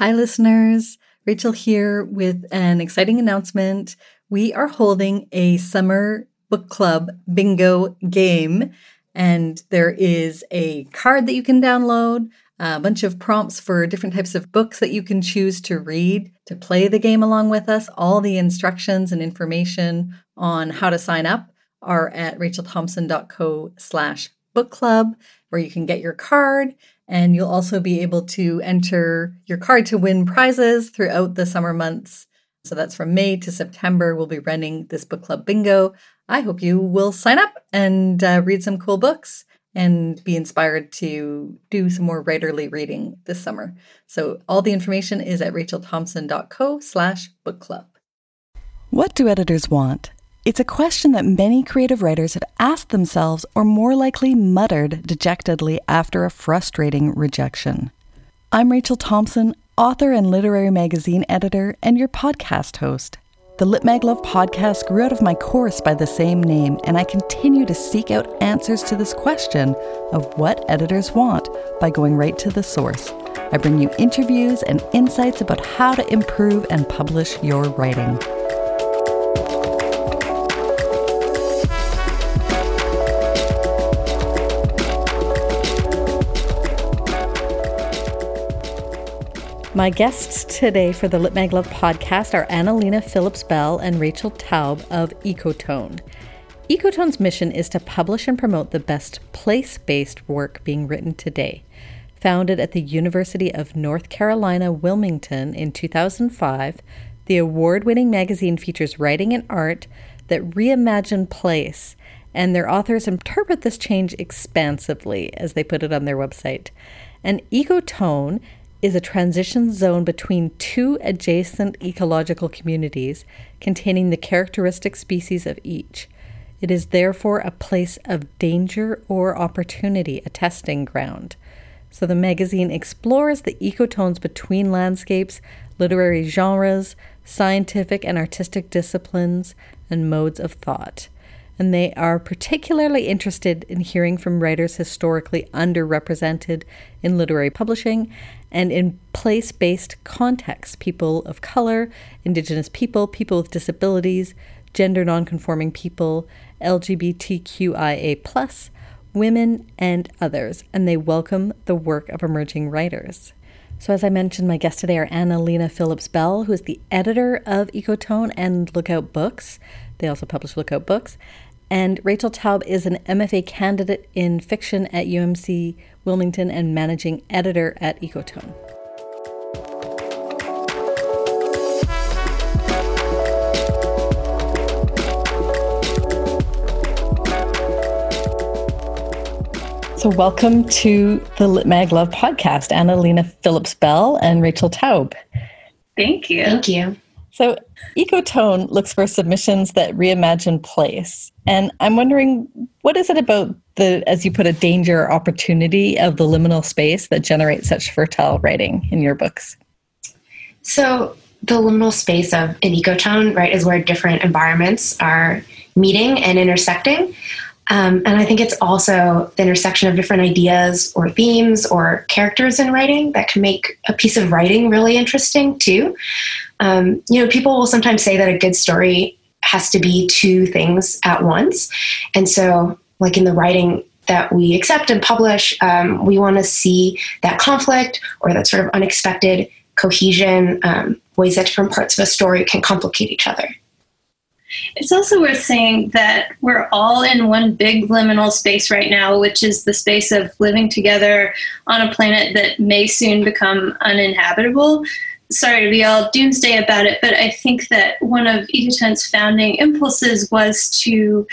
Hi, listeners. Rachel here with an exciting announcement. We are holding a summer book club bingo game, and there is a card that you can download, a bunch of prompts for different types of books that you can choose to read to play the game along with us. All the instructions and information on how to sign up are at rachelthompson.co slash book club, where you can get your card and you'll also be able to enter your card to win prizes throughout the summer months. So that's from May to September. We'll be running this book club bingo. I hope you will sign up and uh, read some cool books and be inspired to do some more writerly reading this summer. So all the information is at rachelthompson.co slash book club. What do editors want? It's a question that many creative writers have asked themselves or more likely muttered dejectedly after a frustrating rejection. I'm Rachel Thompson, author and literary magazine editor, and your podcast host. The Lit Mag Love podcast grew out of my course by the same name, and I continue to seek out answers to this question of what editors want by going right to the source. I bring you interviews and insights about how to improve and publish your writing. My guests today for the Lit Mag Love podcast are Anna Lena Phillips Bell and Rachel Taube of Ecotone. Ecotone's mission is to publish and promote the best place based work being written today. Founded at the University of North Carolina, Wilmington in 2005, the award winning magazine features writing and art that reimagine place, and their authors interpret this change expansively, as they put it on their website. And Ecotone is a transition zone between two adjacent ecological communities containing the characteristic species of each. It is therefore a place of danger or opportunity, a testing ground. So the magazine explores the ecotones between landscapes, literary genres, scientific and artistic disciplines, and modes of thought and they are particularly interested in hearing from writers historically underrepresented in literary publishing and in place based contexts people of color, Indigenous people, people with disabilities, gender nonconforming people, LGBTQIA, women, and others, and they welcome the work of emerging writers. So, as I mentioned, my guests today are Anna Lena Phillips Bell, who is the editor of Ecotone and Lookout Books. They also publish Lookout Books, and Rachel Taube is an MFA candidate in fiction at UNC Wilmington and managing editor at Ecotone. So, welcome to the Lit Mag Love podcast, Anna Lena Phillips Bell and Rachel Taube. Thank you. Thank you. So, Ecotone looks for submissions that reimagine place. And I'm wondering, what is it about the, as you put a danger or opportunity of the liminal space that generates such fertile writing in your books? So, the liminal space of an ecotone, right, is where different environments are meeting and intersecting. Um, and I think it's also the intersection of different ideas or themes or characters in writing that can make a piece of writing really interesting too. Um, you know, people will sometimes say that a good story has to be two things at once. And so, like in the writing that we accept and publish, um, we want to see that conflict or that sort of unexpected cohesion, um, ways that different parts of a story can complicate each other. It's also worth saying that we're all in one big liminal space right now, which is the space of living together on a planet that may soon become uninhabitable. Sorry to be all doomsday about it, but I think that one of Ecotone's founding impulses was to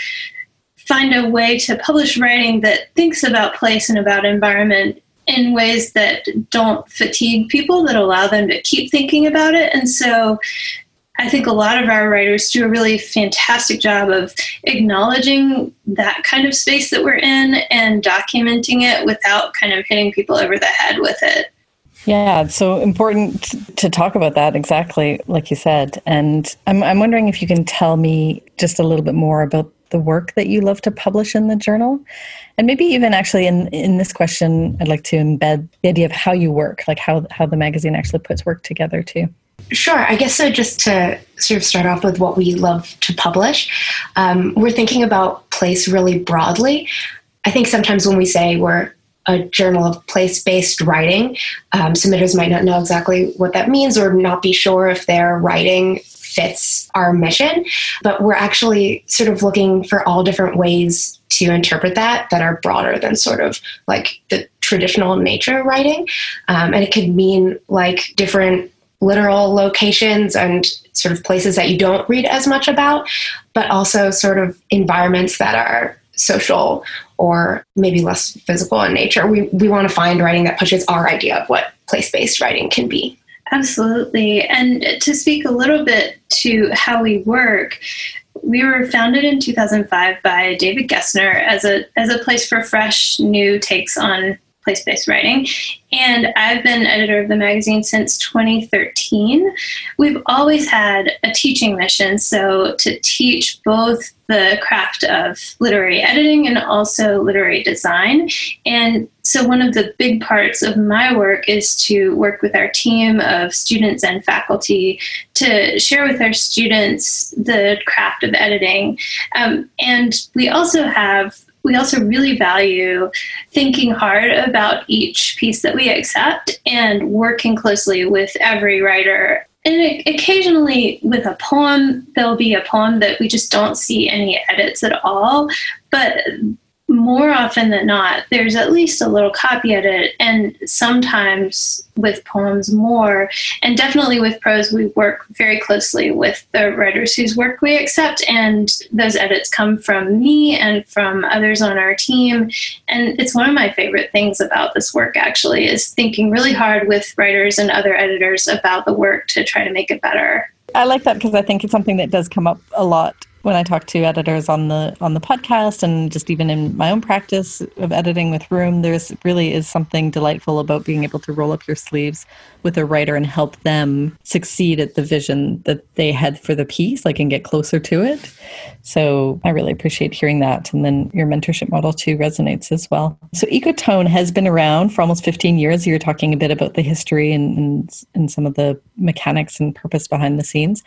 find a way to publish writing that thinks about place and about environment in ways that don't fatigue people, that allow them to keep thinking about it. And so I think a lot of our writers do a really fantastic job of acknowledging that kind of space that we're in and documenting it without kind of hitting people over the head with it. Yeah, it's so important to talk about that exactly, like you said. And I'm, I'm wondering if you can tell me just a little bit more about the work that you love to publish in the journal? And maybe even actually in, in this question, I'd like to embed the idea of how you work, like how, how the magazine actually puts work together too. Sure. I guess so. Just to sort of start off with what we love to publish, um, we're thinking about place really broadly. I think sometimes when we say we're a journal of place based writing, um, submitters might not know exactly what that means or not be sure if their writing fits our mission. But we're actually sort of looking for all different ways to interpret that that are broader than sort of like the traditional nature writing. Um, and it could mean like different literal locations and sort of places that you don't read as much about, but also sort of environments that are social or maybe less physical in nature. We, we want to find writing that pushes our idea of what place based writing can be. Absolutely. And to speak a little bit to how we work, we were founded in 2005 by David Gessner as a as a place for fresh new takes on place based writing. And I've been editor of the magazine since 2013. We've always had a teaching mission, so to teach both the craft of literary editing and also literary design. And so, one of the big parts of my work is to work with our team of students and faculty to share with our students the craft of editing. Um, and we also have we also really value thinking hard about each piece that we accept and working closely with every writer. And occasionally, with a poem, there'll be a poem that we just don't see any edits at all. But more often than not, there's at least a little copy edit, and sometimes with poems more. And definitely with prose, we work very closely with the writers whose work we accept, and those edits come from me and from others on our team. And it's one of my favorite things about this work, actually, is thinking really hard with writers and other editors about the work to try to make it better. I like that because I think it's something that does come up a lot when I talk to editors on the on the podcast and just even in my own practice of editing with Room, there's really is something delightful about being able to roll up your sleeves with a writer and help them succeed at the vision that they had for the piece, like and get closer to it. So I really appreciate hearing that. And then your mentorship model too resonates as well. So Ecotone has been around for almost 15 years. You're talking a bit about the history and, and, and some of the mechanics and purpose behind the scenes.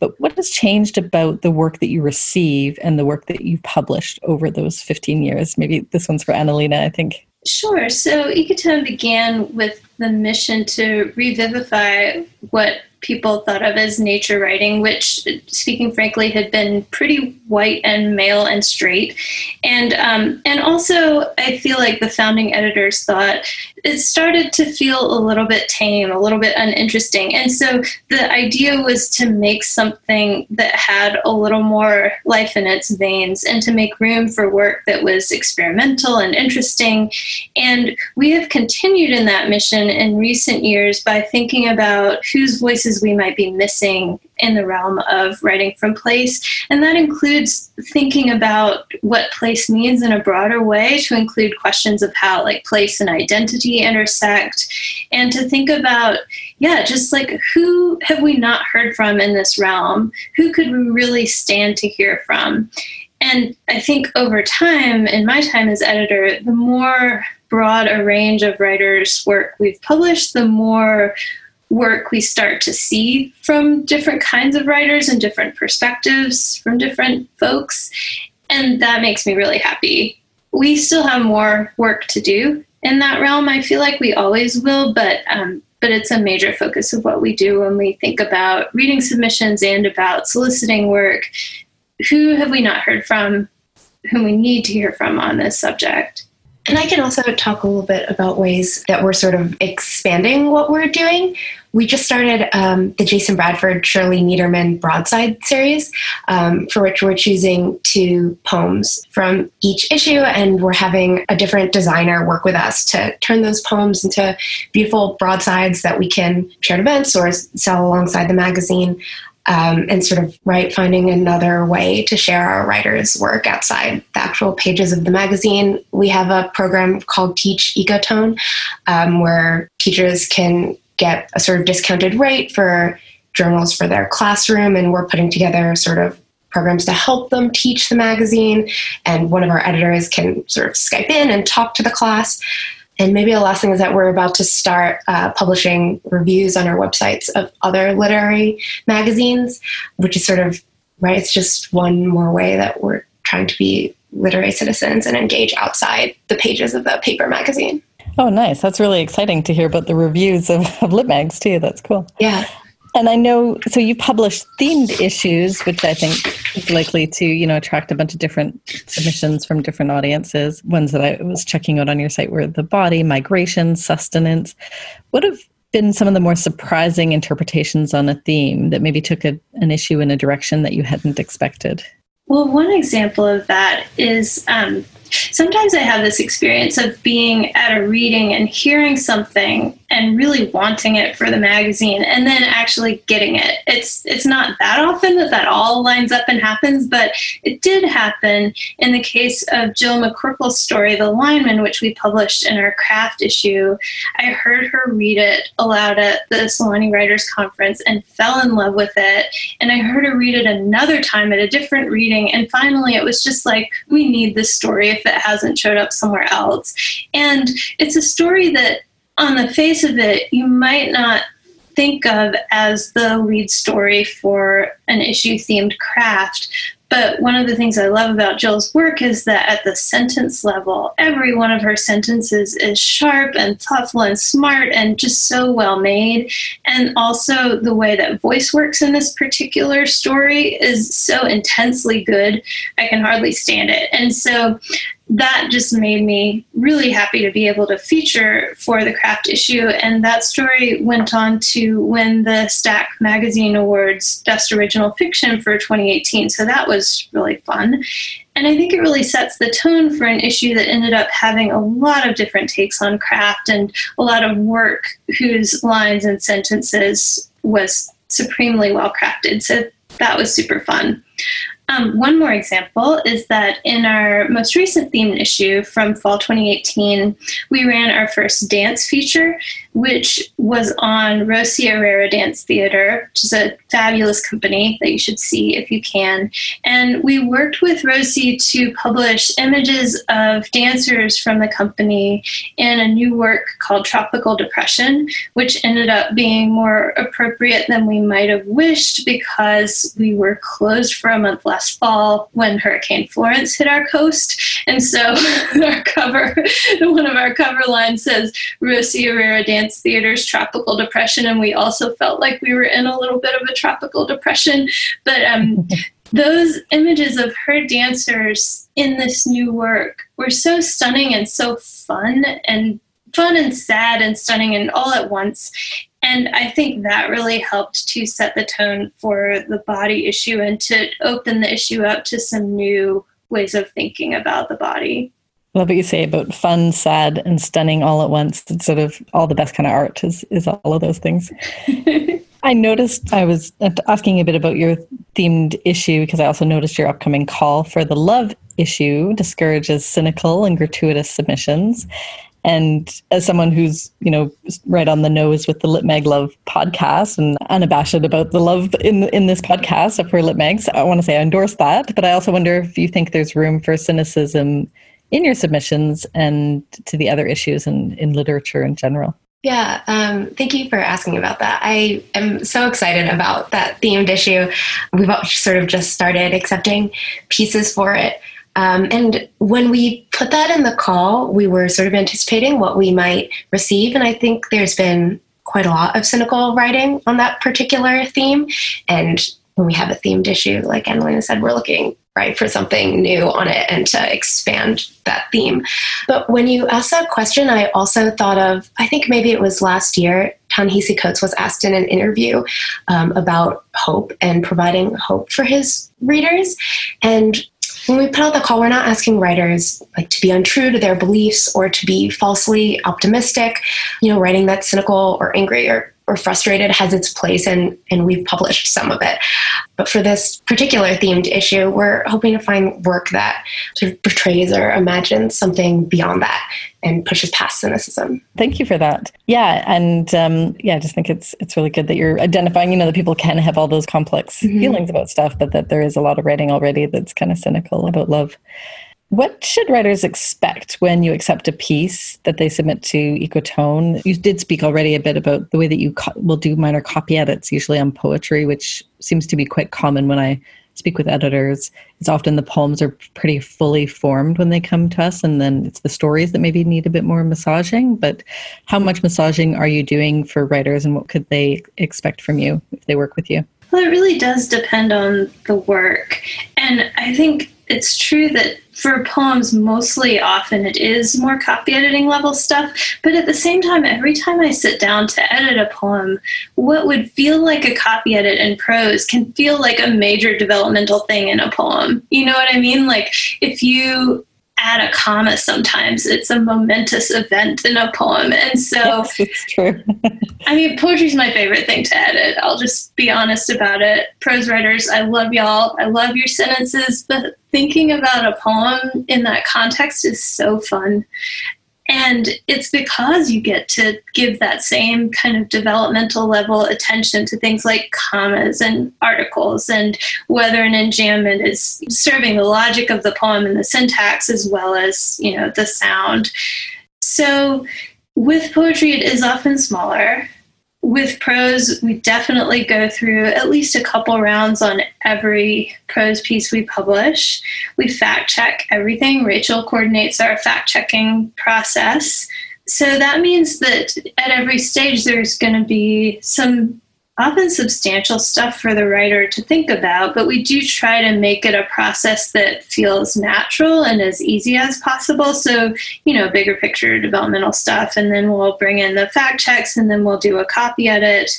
But what has changed about the work that you receive and the work that you've published over those 15 years? Maybe this one's for Anna Lena, I think. Sure. So Ecotone began with the mission to revivify what people thought of as nature writing, which, speaking frankly, had been pretty white and male and straight. And um, and also, I feel like the founding editors thought it started to feel a little bit tame, a little bit uninteresting. And so the idea was to make something that had a little more life in its veins and to make room for work that was experimental and interesting. And we have continued in that mission in recent years by thinking about whose voices we might be missing in the realm of writing from place. And that includes thinking about what place means in a broader way, to include questions of how like place and identity intersect, and to think about, yeah, just like who have we not heard from in this realm? Who could we really stand to hear from? And I think over time, in my time as editor, the more broad a range of writers' work we've published, the more work we start to see from different kinds of writers and different perspectives from different folks. And that makes me really happy. We still have more work to do in that realm. I feel like we always will, but um, but it's a major focus of what we do when we think about reading submissions and about soliciting work. Who have we not heard from? Whom we need to hear from on this subject? And I can also talk a little bit about ways that we're sort of expanding what we're doing. We just started um, the Jason Bradford Shirley Niederman broadside series, um, for which we're choosing two poems from each issue, and we're having a different designer work with us to turn those poems into beautiful broadsides that we can share at events or sell alongside the magazine um, and sort of right finding another way to share our writers' work outside the actual pages of the magazine. We have a program called Teach Ecotone, um, where teachers can get a sort of discounted rate for journals for their classroom, and we're putting together sort of programs to help them teach the magazine. And one of our editors can sort of Skype in and talk to the class. And maybe the last thing is that we're about to start uh, publishing reviews on our websites of other literary magazines, which is sort of, right, it's just one more way that we're trying to be literary citizens and engage outside the pages of the paper magazine. Oh, nice. That's really exciting to hear about the reviews of, of Lit Mags, too. That's cool. Yeah. And I know, so you publish themed issues, which I think is likely to, you know, attract a bunch of different submissions from different audiences. Ones that I was checking out on your site were the body, migration, sustenance. What have been some of the more surprising interpretations on a theme that maybe took a, an issue in a direction that you hadn't expected? Well, one example of that is um, sometimes I have this experience of being at a reading and hearing something and really wanting it for the magazine and then actually getting it. It's it's not that often that that all lines up and happens, but it did happen in the case of Jill McCorkle's story, The Lineman, which we published in our craft issue. I heard her read it aloud at the Sewanee Writers Conference and fell in love with it. And I heard her read it another time at a different reading. And finally, it was just like, we need this story if it hasn't showed up somewhere else. And it's a story that on the face of it, you might not think of as the lead story for an issue themed craft. But one of the things I love about Jill's work is that at the sentence level, every one of her sentences is sharp and thoughtful and smart and just so well made. And also, the way that voice works in this particular story is so intensely good, I can hardly stand it. And so, that just made me really happy to be able to feature for the craft issue. And that story went on to win the Stack Magazine Awards Best Original Fiction for 2018. So that was really fun. And I think it really sets the tone for an issue that ended up having a lot of different takes on craft and a lot of work whose lines and sentences was supremely well crafted. So that was super fun. Um, one more example is that in our most recent themed issue from fall 2018, we ran our first dance feature, which was on Rosie Herrera Dance Theater, which is a fabulous company that you should see if you can. And we worked with Rosie to publish images of dancers from the company in a new work called Tropical Depression, which ended up being more appropriate than we might have wished because we were closed for a month last fall when Hurricane Florence hit our coast. And so our cover, one of our cover lines says Rosie Herrera Dance Dance Theater's tropical depression, and we also felt like we were in a little bit of a tropical depression. But um, those images of her dancers in this new work were so stunning and so fun and fun and sad and stunning and all at once. And I think that really helped to set the tone for the body issue and to open the issue up to some new ways of thinking about the body love what you say about fun, sad, and stunning all at once. It's sort of all the best kind of art is is all of those things. I noticed I was asking a bit about your themed issue because I also noticed your upcoming call for the love issue discourages cynical and gratuitous submissions. And as someone who's, you know, right on the nose with the Lit Mag Love podcast and unabashed about the love in in this podcast for Lit Mags, I want to say I endorse that. But I also wonder if you think there's room for cynicism in your submissions and to the other issues in, in literature in general. Yeah, um, thank you for asking about that. I am so excited about that themed issue. We've sort of just started accepting pieces for it. Um, and when we put that in the call, we were sort of anticipating what we might receive. And I think there's been quite a lot of cynical writing on that particular theme. And when we have a themed issue, like Anna Lena said, we're looking right for something new on it and to expand that theme but when you asked that question i also thought of i think maybe it was last year ta-nehisi coates was asked in an interview um, about hope and providing hope for his readers and when we put out the call we're not asking writers like to be untrue to their beliefs or to be falsely optimistic. You know writing that's cynical or angry or or frustrated has its place and and we've published some of it. But for this particular themed issue we're hoping to find work that sort of portrays or imagines something beyond that and pushes past cynicism. Thank you for that. Yeah and um, yeah i just think it's it's really good that you're identifying you know that people can have all those complex mm-hmm. feelings about stuff but that there is a lot of writing already that's kind of cynical about love what should writers expect when you accept a piece that they submit to Ecotone? You did speak already a bit about the way that you co- will do minor copy edits, usually on poetry, which seems to be quite common when I speak with editors. It's often the poems are pretty fully formed when they come to us, and then it's the stories that maybe need a bit more massaging. But how much massaging are you doing for writers, and what could they expect from you if they work with you? Well, it really does depend on the work. And I think it's true that for poems, mostly often it is more copy editing level stuff. But at the same time, every time I sit down to edit a poem, what would feel like a copy edit in prose can feel like a major developmental thing in a poem. You know what I mean? Like if you add a comma sometimes. It's a momentous event in a poem. And so yes, it's true. I mean poetry is my favorite thing to edit. I'll just be honest about it. Prose writers i love y'all. I love your sentences but thinking about a poem in that context is so fun and it's because you get to give that same kind of developmental level attention to things like commas and articles and whether an enjambment is serving the logic of the poem and the syntax as well as, you know, the sound. So with poetry, it is often smaller with prose, we definitely go through at least a couple rounds on every prose piece we publish. We fact check everything. Rachel coordinates our fact checking process. So that means that at every stage, there's going to be some often substantial stuff for the writer to think about, but we do try to make it a process that feels natural and as easy as possible. So, you know, bigger picture developmental stuff, and then we'll bring in the fact checks, and then we'll do a copy edit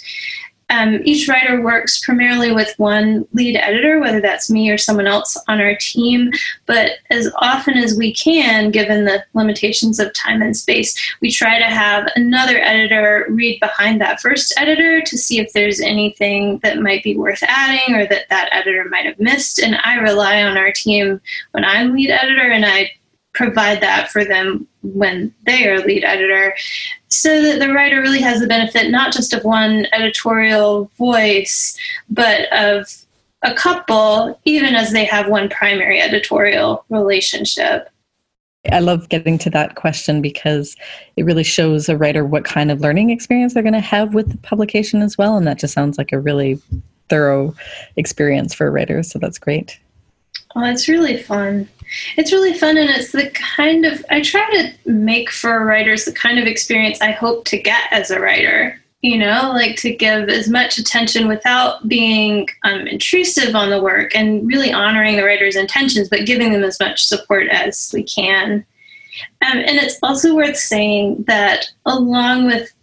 um, each writer works primarily with one lead editor, whether that's me or someone else on our team. But as often as we can, given the limitations of time and space, we try to have another editor read behind that first editor to see if there's anything that might be worth adding or that that editor might have missed. And I rely on our team when I'm lead editor and I provide that for them when they are lead editor so that the writer really has the benefit not just of one editorial voice but of a couple even as they have one primary editorial relationship I love getting to that question because it really shows a writer what kind of learning experience they're going to have with the publication as well. And that just sounds like a really thorough experience for writers. So that's great. Oh, it's really fun. It's really fun, and it's the kind of I try to make for writers the kind of experience I hope to get as a writer. You know, like to give as much attention without being um, intrusive on the work and really honoring the writer's intentions, but giving them as much support as we can. Um, and it's also worth saying that along with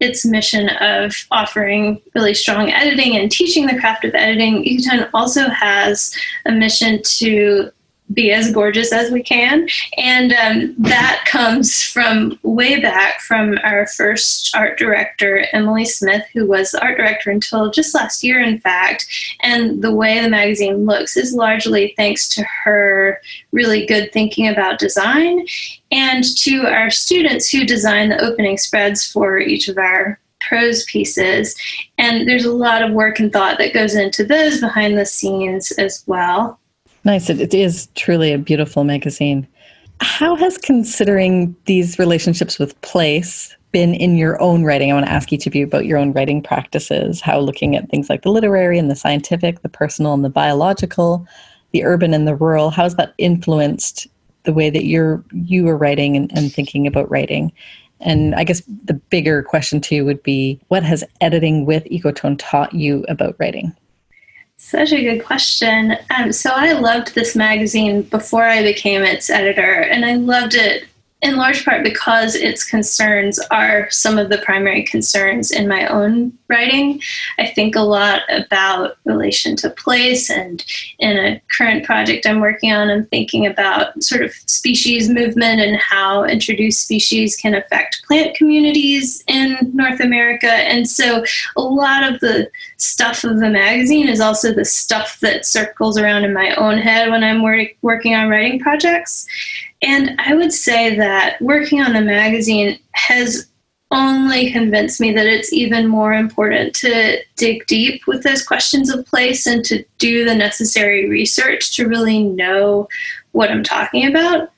its mission of offering really strong editing and teaching the craft of editing, Ecotone also has a mission to be as gorgeous as we can. And um, that comes from way back from our first art director, Emily Smith, who was the art director until just last year, in fact. And the way the magazine looks is largely thanks to her really good thinking about design and to our students who design the opening spreads for each of our prose pieces. And there's a lot of work and thought that goes into those behind the scenes as well. Nice. It, it is truly a beautiful magazine. How has considering these relationships with place been in your own writing? I want to ask each of you about your own writing practices, how looking at things like the literary and the scientific, the personal and the biological, the urban and the rural, how has that influenced the way that you're you are writing and, and thinking about writing? And I guess the bigger question too would be what has editing with Ecotone taught you about writing? Such a good question. Um, so I loved this magazine before I became its editor, and I loved it in large part because its concerns are some of the primary concerns in my own writing. I think a lot about relation to place, and in a current project I'm working on, I'm thinking about sort of species movement and how introduced species can affect plant communities in North America. And so a lot of the stuff of the magazine is also the stuff that circles around in my own head when I'm work- working on writing projects. And I would say that working on the magazine has only convinced me that it's even more important to dig deep with those questions of place and to do the necessary research to really know what I'm talking about.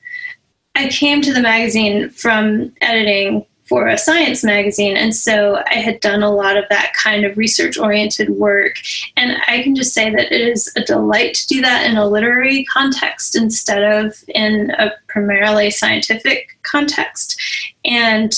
I came to the magazine from editing for a science magazine. And so I had done a lot of that kind of research oriented work. And I can just say that it is a delight to do that in a literary context instead of in a primarily scientific context. And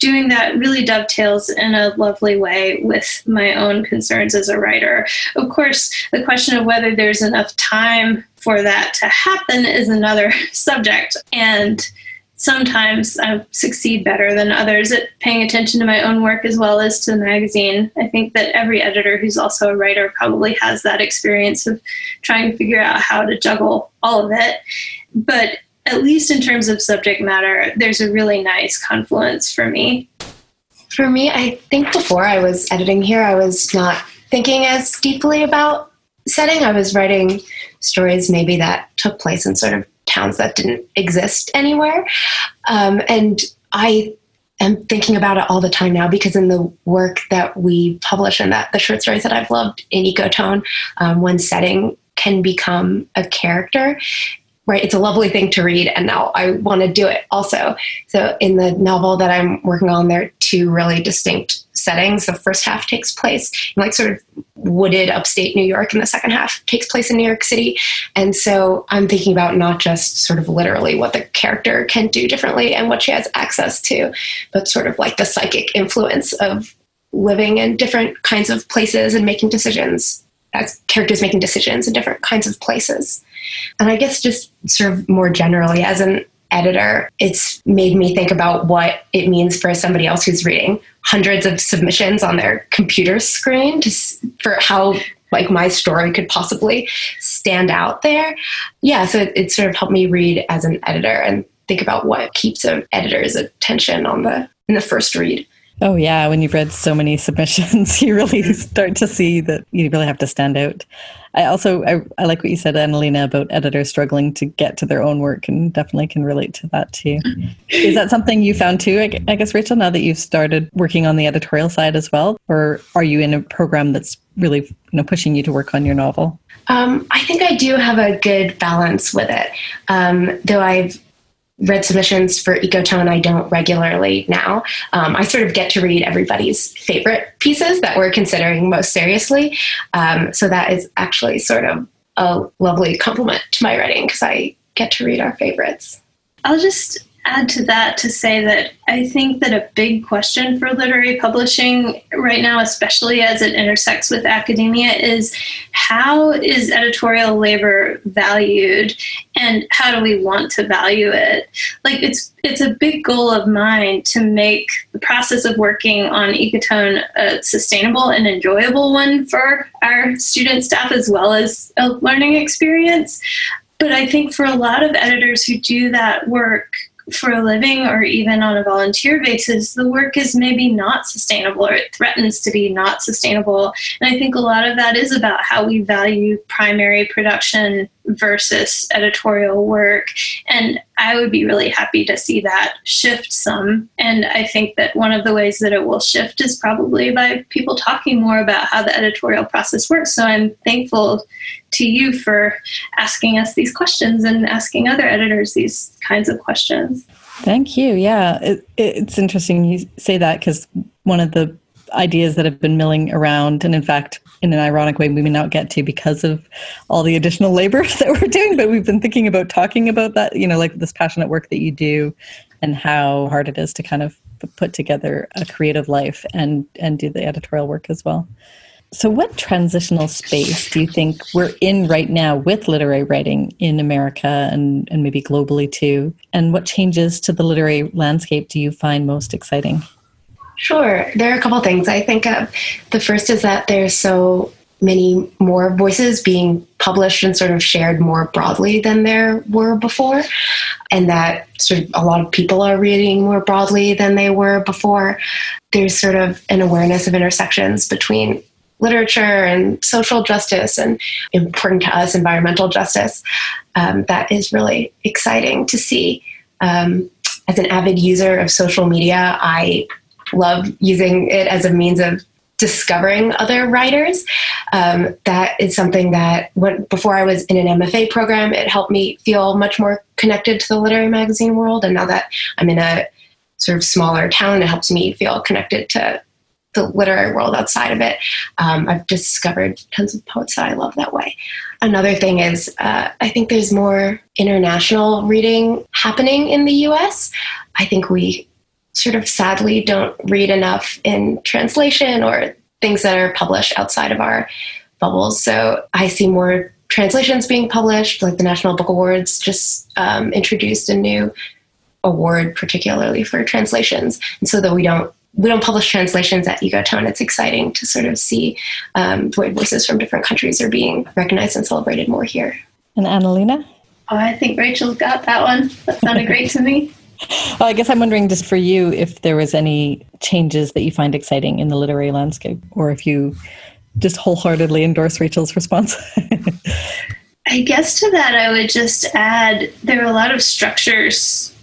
doing that really dovetails in a lovely way with my own concerns as a writer. Of course, the question of whether there's enough time for that to happen is another subject. And sometimes I succeed better than others at paying attention to my own work as well as to the magazine. I think that every editor who's also a writer probably has that experience of trying to figure out how to juggle all of it. But at least in terms of subject matter, there's a really nice confluence for me. For me, I think before I was editing here, I was not thinking as deeply about setting. I was writing stories maybe that took place in sort of towns that didn't exist anywhere. Um, and I am thinking about it all the time now because in the work that we publish and that the short stories that I've loved in Ecotone, um, setting can become a character right it's a lovely thing to read and now i want to do it also so in the novel that i'm working on there are two really distinct settings the first half takes place in like sort of wooded upstate new york and the second half takes place in new york city. And so i'm thinking about not just sort of literally what the character can do differently and what she has access to but sort of like the psychic influence of living in different kinds of places and making decisions as characters making decisions in different kinds of places. And I guess just sort of more generally, as an editor, it's made me think about what it means for somebody else who's reading hundreds of submissions on their computer screen to, for how like my story could possibly stand out there. Yeah, so it, it sort of helped me read as an editor and think about what keeps an editor's attention on the in the first read. Oh yeah, when you've read so many submissions, you really start to see that you really have to stand out. I also I, I like what you said, Anna Lena, about editors struggling to get to their own work, and definitely can relate to that too. Is that something you found too? I, I guess Rachel, now that you've started working on the editorial side as well, or are you in a program that's really you know pushing you to work on your novel? Um, I think I do have a good balance with it, um, though I've read submissions for Ecotone I don't regularly now. Um, I sort of get to read everybody's favorite pieces that we're considering most seriously. Um, so that is actually sort of a lovely compliment to my writing because I get to read our favorites. I'll just add to that to say that I think that a big question for literary publishing right now, especially as it intersects with academia, is how is editorial labor valued and how do we want to value it? Like it's it's a big goal of mine to make the process of working on Ecotone a sustainable and enjoyable one for our student staff as well as a learning experience. But I think for a lot of editors who do that work, for a living or even on a volunteer basis, the work is maybe not sustainable or it threatens to be not sustainable. And I think a lot of that is about how we value primary production versus editorial work. And I would be really happy to see that shift some. And I think that one of the ways that it will shift is probably by people talking more about how the editorial process works. So I'm thankful to you for asking us these questions and asking other editors these kinds of questions. Thank you. Yeah, it, it's interesting you say that because one of the ideas that have been milling around, and in fact, in an ironic way, we may not get to because of all the additional labor that we're doing, but we've been thinking about talking about that, you know, like this passionate work that you do and how hard it is to kind of put together a creative life and and do the editorial work as well. So, what transitional space do you think we're in right now with literary writing in America and, and maybe globally too? And what changes to the literary landscape do you find most exciting? Sure. There are a couple things I think of. The first is that there's so many more voices being published and sort of shared more broadly than there were before, and that sort of a lot of people are reading more broadly than they were before. There's sort of an awareness of intersections between literature and social justice and important to us environmental justice um, that is really exciting to see um, as an avid user of social media i love using it as a means of discovering other writers. Um, that is something that before I was in an MFA program, it helped me feel much more connected to the literary magazine world. And now that I'm in a sort of smaller town, it helps me feel connected to the literary world outside of it. Um, I've discovered tons of poets that I love that way. Another thing is, uh, I think there's more international reading happening in the US. I think we sort of sadly don't read enough in translation or things that are published outside of our bubbles. So I see more translations being published, like the National Book Awards just um, introduced a new award particularly for translations. And so though we don't we don't publish translations at Ecotone, it's exciting to sort of see um, the way voices from different countries are being recognized and celebrated more here. And Anna Lena? Oh, I think Rachel's got that one. That sounded great to me. Well, I guess I'm wondering just for you if there was any changes that you find exciting in the literary landscape, or if you just wholeheartedly endorse Rachel's response. I guess to that, I would just add there are a lot of structures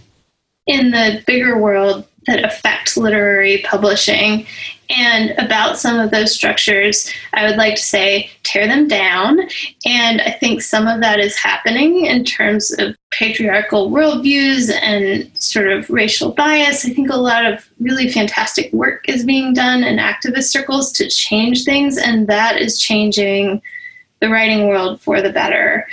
in the bigger world that affect literary publishing. And about some of those structures, I would like to say tear them down. And I think some of that is happening in terms of patriarchal worldviews and sort of racial bias. I think a lot of really fantastic work is being done in activist circles to change things, and that is changing the writing world for the better.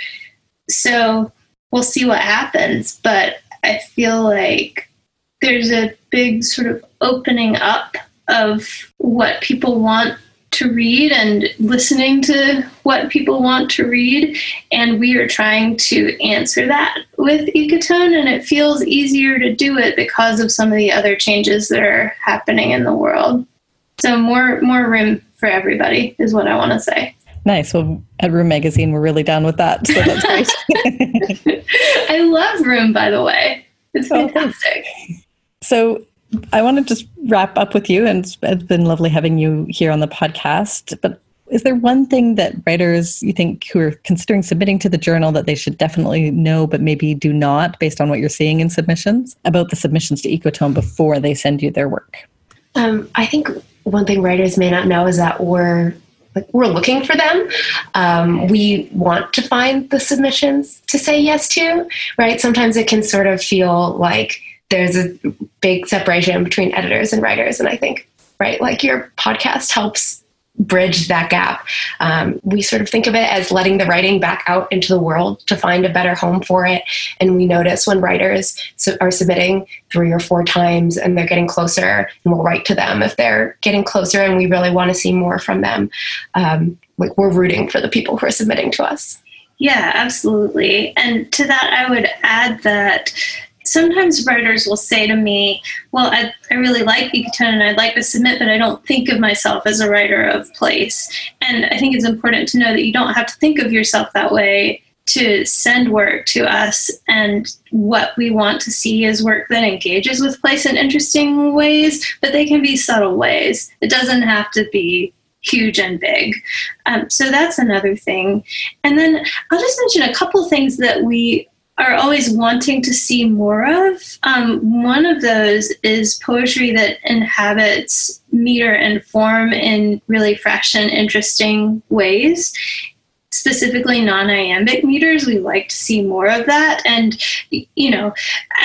So we'll see what happens, but I feel like there's a big sort of opening up of what people want to read and listening to what people want to read. And we are trying to answer that with Ecotone, and it feels easier to do it because of some of the other changes that are happening in the world. So more more room for everybody is what I want to say. Nice. Well, at Room Magazine, we're really down with that. So that's great. I love Room, by the way. It's oh, fantastic. Oh, so I want to just wrap up with you, and it's been lovely having you here on the podcast. But is there one thing that writers you think who are considering submitting to the journal that they should definitely know, but maybe do not, based on what you're seeing in submissions about the submissions to Ecotone before they send you their work? Um, I think one thing writers may not know is that we're like we're looking for them. Um, we want to find the submissions to say yes to, right? Sometimes it can sort of feel like there's a big separation between editors and writers. And I think, right, like your podcast helps bridge that gap. Um, we sort of think of it as letting the writing back out into the world to find a better home for it. And we notice when writers are submitting three or four times and they're getting closer, and we'll write to them if they're getting closer and we really want to see more from them. Um, like we're rooting for the people who are submitting to us. Yeah, absolutely. And to that, I would add that sometimes writers will say to me, Well, I, I really like Ecotone and I'd like to submit, but I don't think of myself as a writer of place. And I think it's important to know that you don't have to think of yourself that way to send work to us. And what we want to see is work that engages with place in interesting ways, but they can be subtle ways. It doesn't have to be huge and big. Um, so that's another thing. And then I'll just mention a couple things that we are always wanting to see more of. Um, one of those is poetry that inhabits meter and form in really fresh and interesting ways. Specifically, non iambic meters, we like to see more of that. And, you know,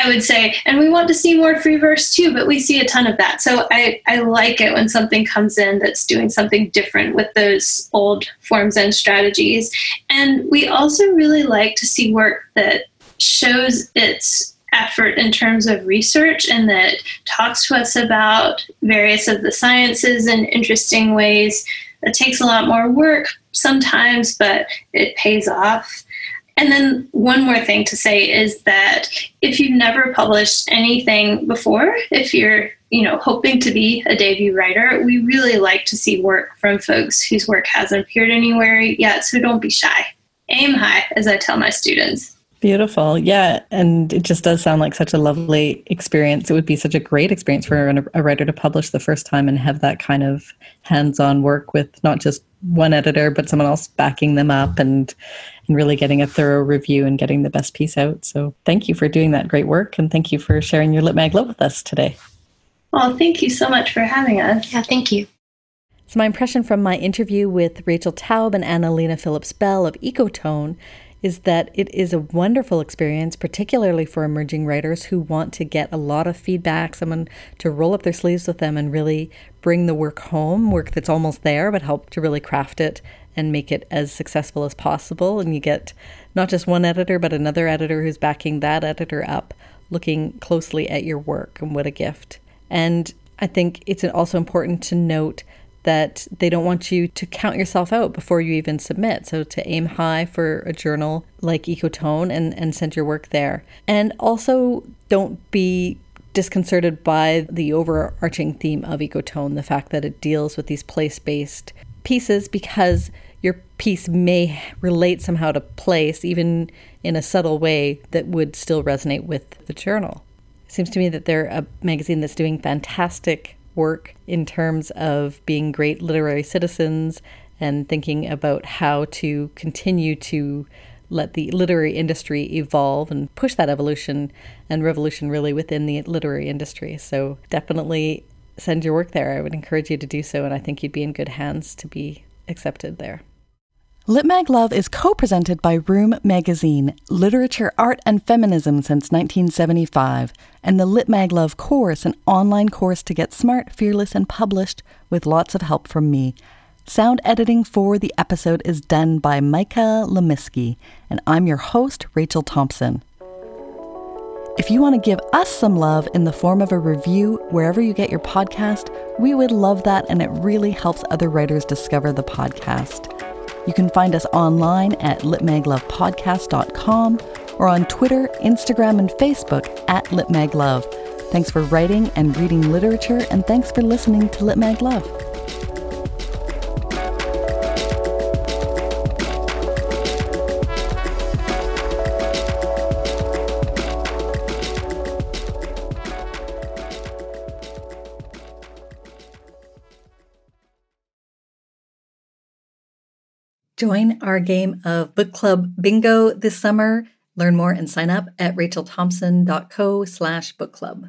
I would say, and we want to see more free verse too, but we see a ton of that. So I, I like it when something comes in that's doing something different with those old forms and strategies. And we also really like to see work that shows its effort in terms of research and that talks to us about various of the sciences in interesting ways. It takes a lot more work sometimes, but it pays off. And then, one more thing to say is that if you've never published anything before, if you're you know, hoping to be a debut writer, we really like to see work from folks whose work hasn't appeared anywhere yet. So don't be shy. Aim high, as I tell my students. Beautiful. Yeah. And it just does sound like such a lovely experience. It would be such a great experience for a writer to publish the first time and have that kind of hands on work with not just one editor, but someone else backing them up and, and really getting a thorough review and getting the best piece out. So thank you for doing that great work. And thank you for sharing your Lit Mag love with us today. Well, thank you so much for having us. Yeah, thank you. So, my impression from my interview with Rachel Taube and Anna Lena Phillips Bell of Ecotone is that it is a wonderful experience, particularly for emerging writers who want to get a lot of feedback, someone to roll up their sleeves with them and really bring the work home, work that's almost there, but help to really craft it and make it as successful as possible. And you get not just one editor, but another editor who's backing that editor up, looking closely at your work. And what a gift. And I think it's also important to note that they don't want you to count yourself out before you even submit. So to aim high for a journal like Ecotone and, and send your work there. And also don't be disconcerted by the overarching theme of Ecotone, the fact that it deals with these place based pieces because your piece may relate somehow to place, even in a subtle way that would still resonate with the journal. It seems to me that they're a magazine that's doing fantastic work in terms of being great literary citizens and thinking about how to continue to let the literary industry evolve and push that evolution and revolution really within the literary industry. So definitely send your work there. I would encourage you to do so, and I think you'd be in good hands to be accepted there. Litmag Love is co presented by Room Magazine, Literature, Art, and Feminism since 1975, and the Litmag Love course, an online course to get smart, fearless, and published with lots of help from me. Sound editing for the episode is done by Micah Lemisky, and I'm your host, Rachel Thompson. If you want to give us some love in the form of a review wherever you get your podcast, we would love that, and it really helps other writers discover the podcast. You can find us online at litmaglovepodcast.com or on Twitter, Instagram, and Facebook at litmaglove. Thanks for writing and reading literature, and thanks for listening to Litmag Love. Join our game of book club bingo this summer. Learn more and sign up at rachelthompson.co slash book club.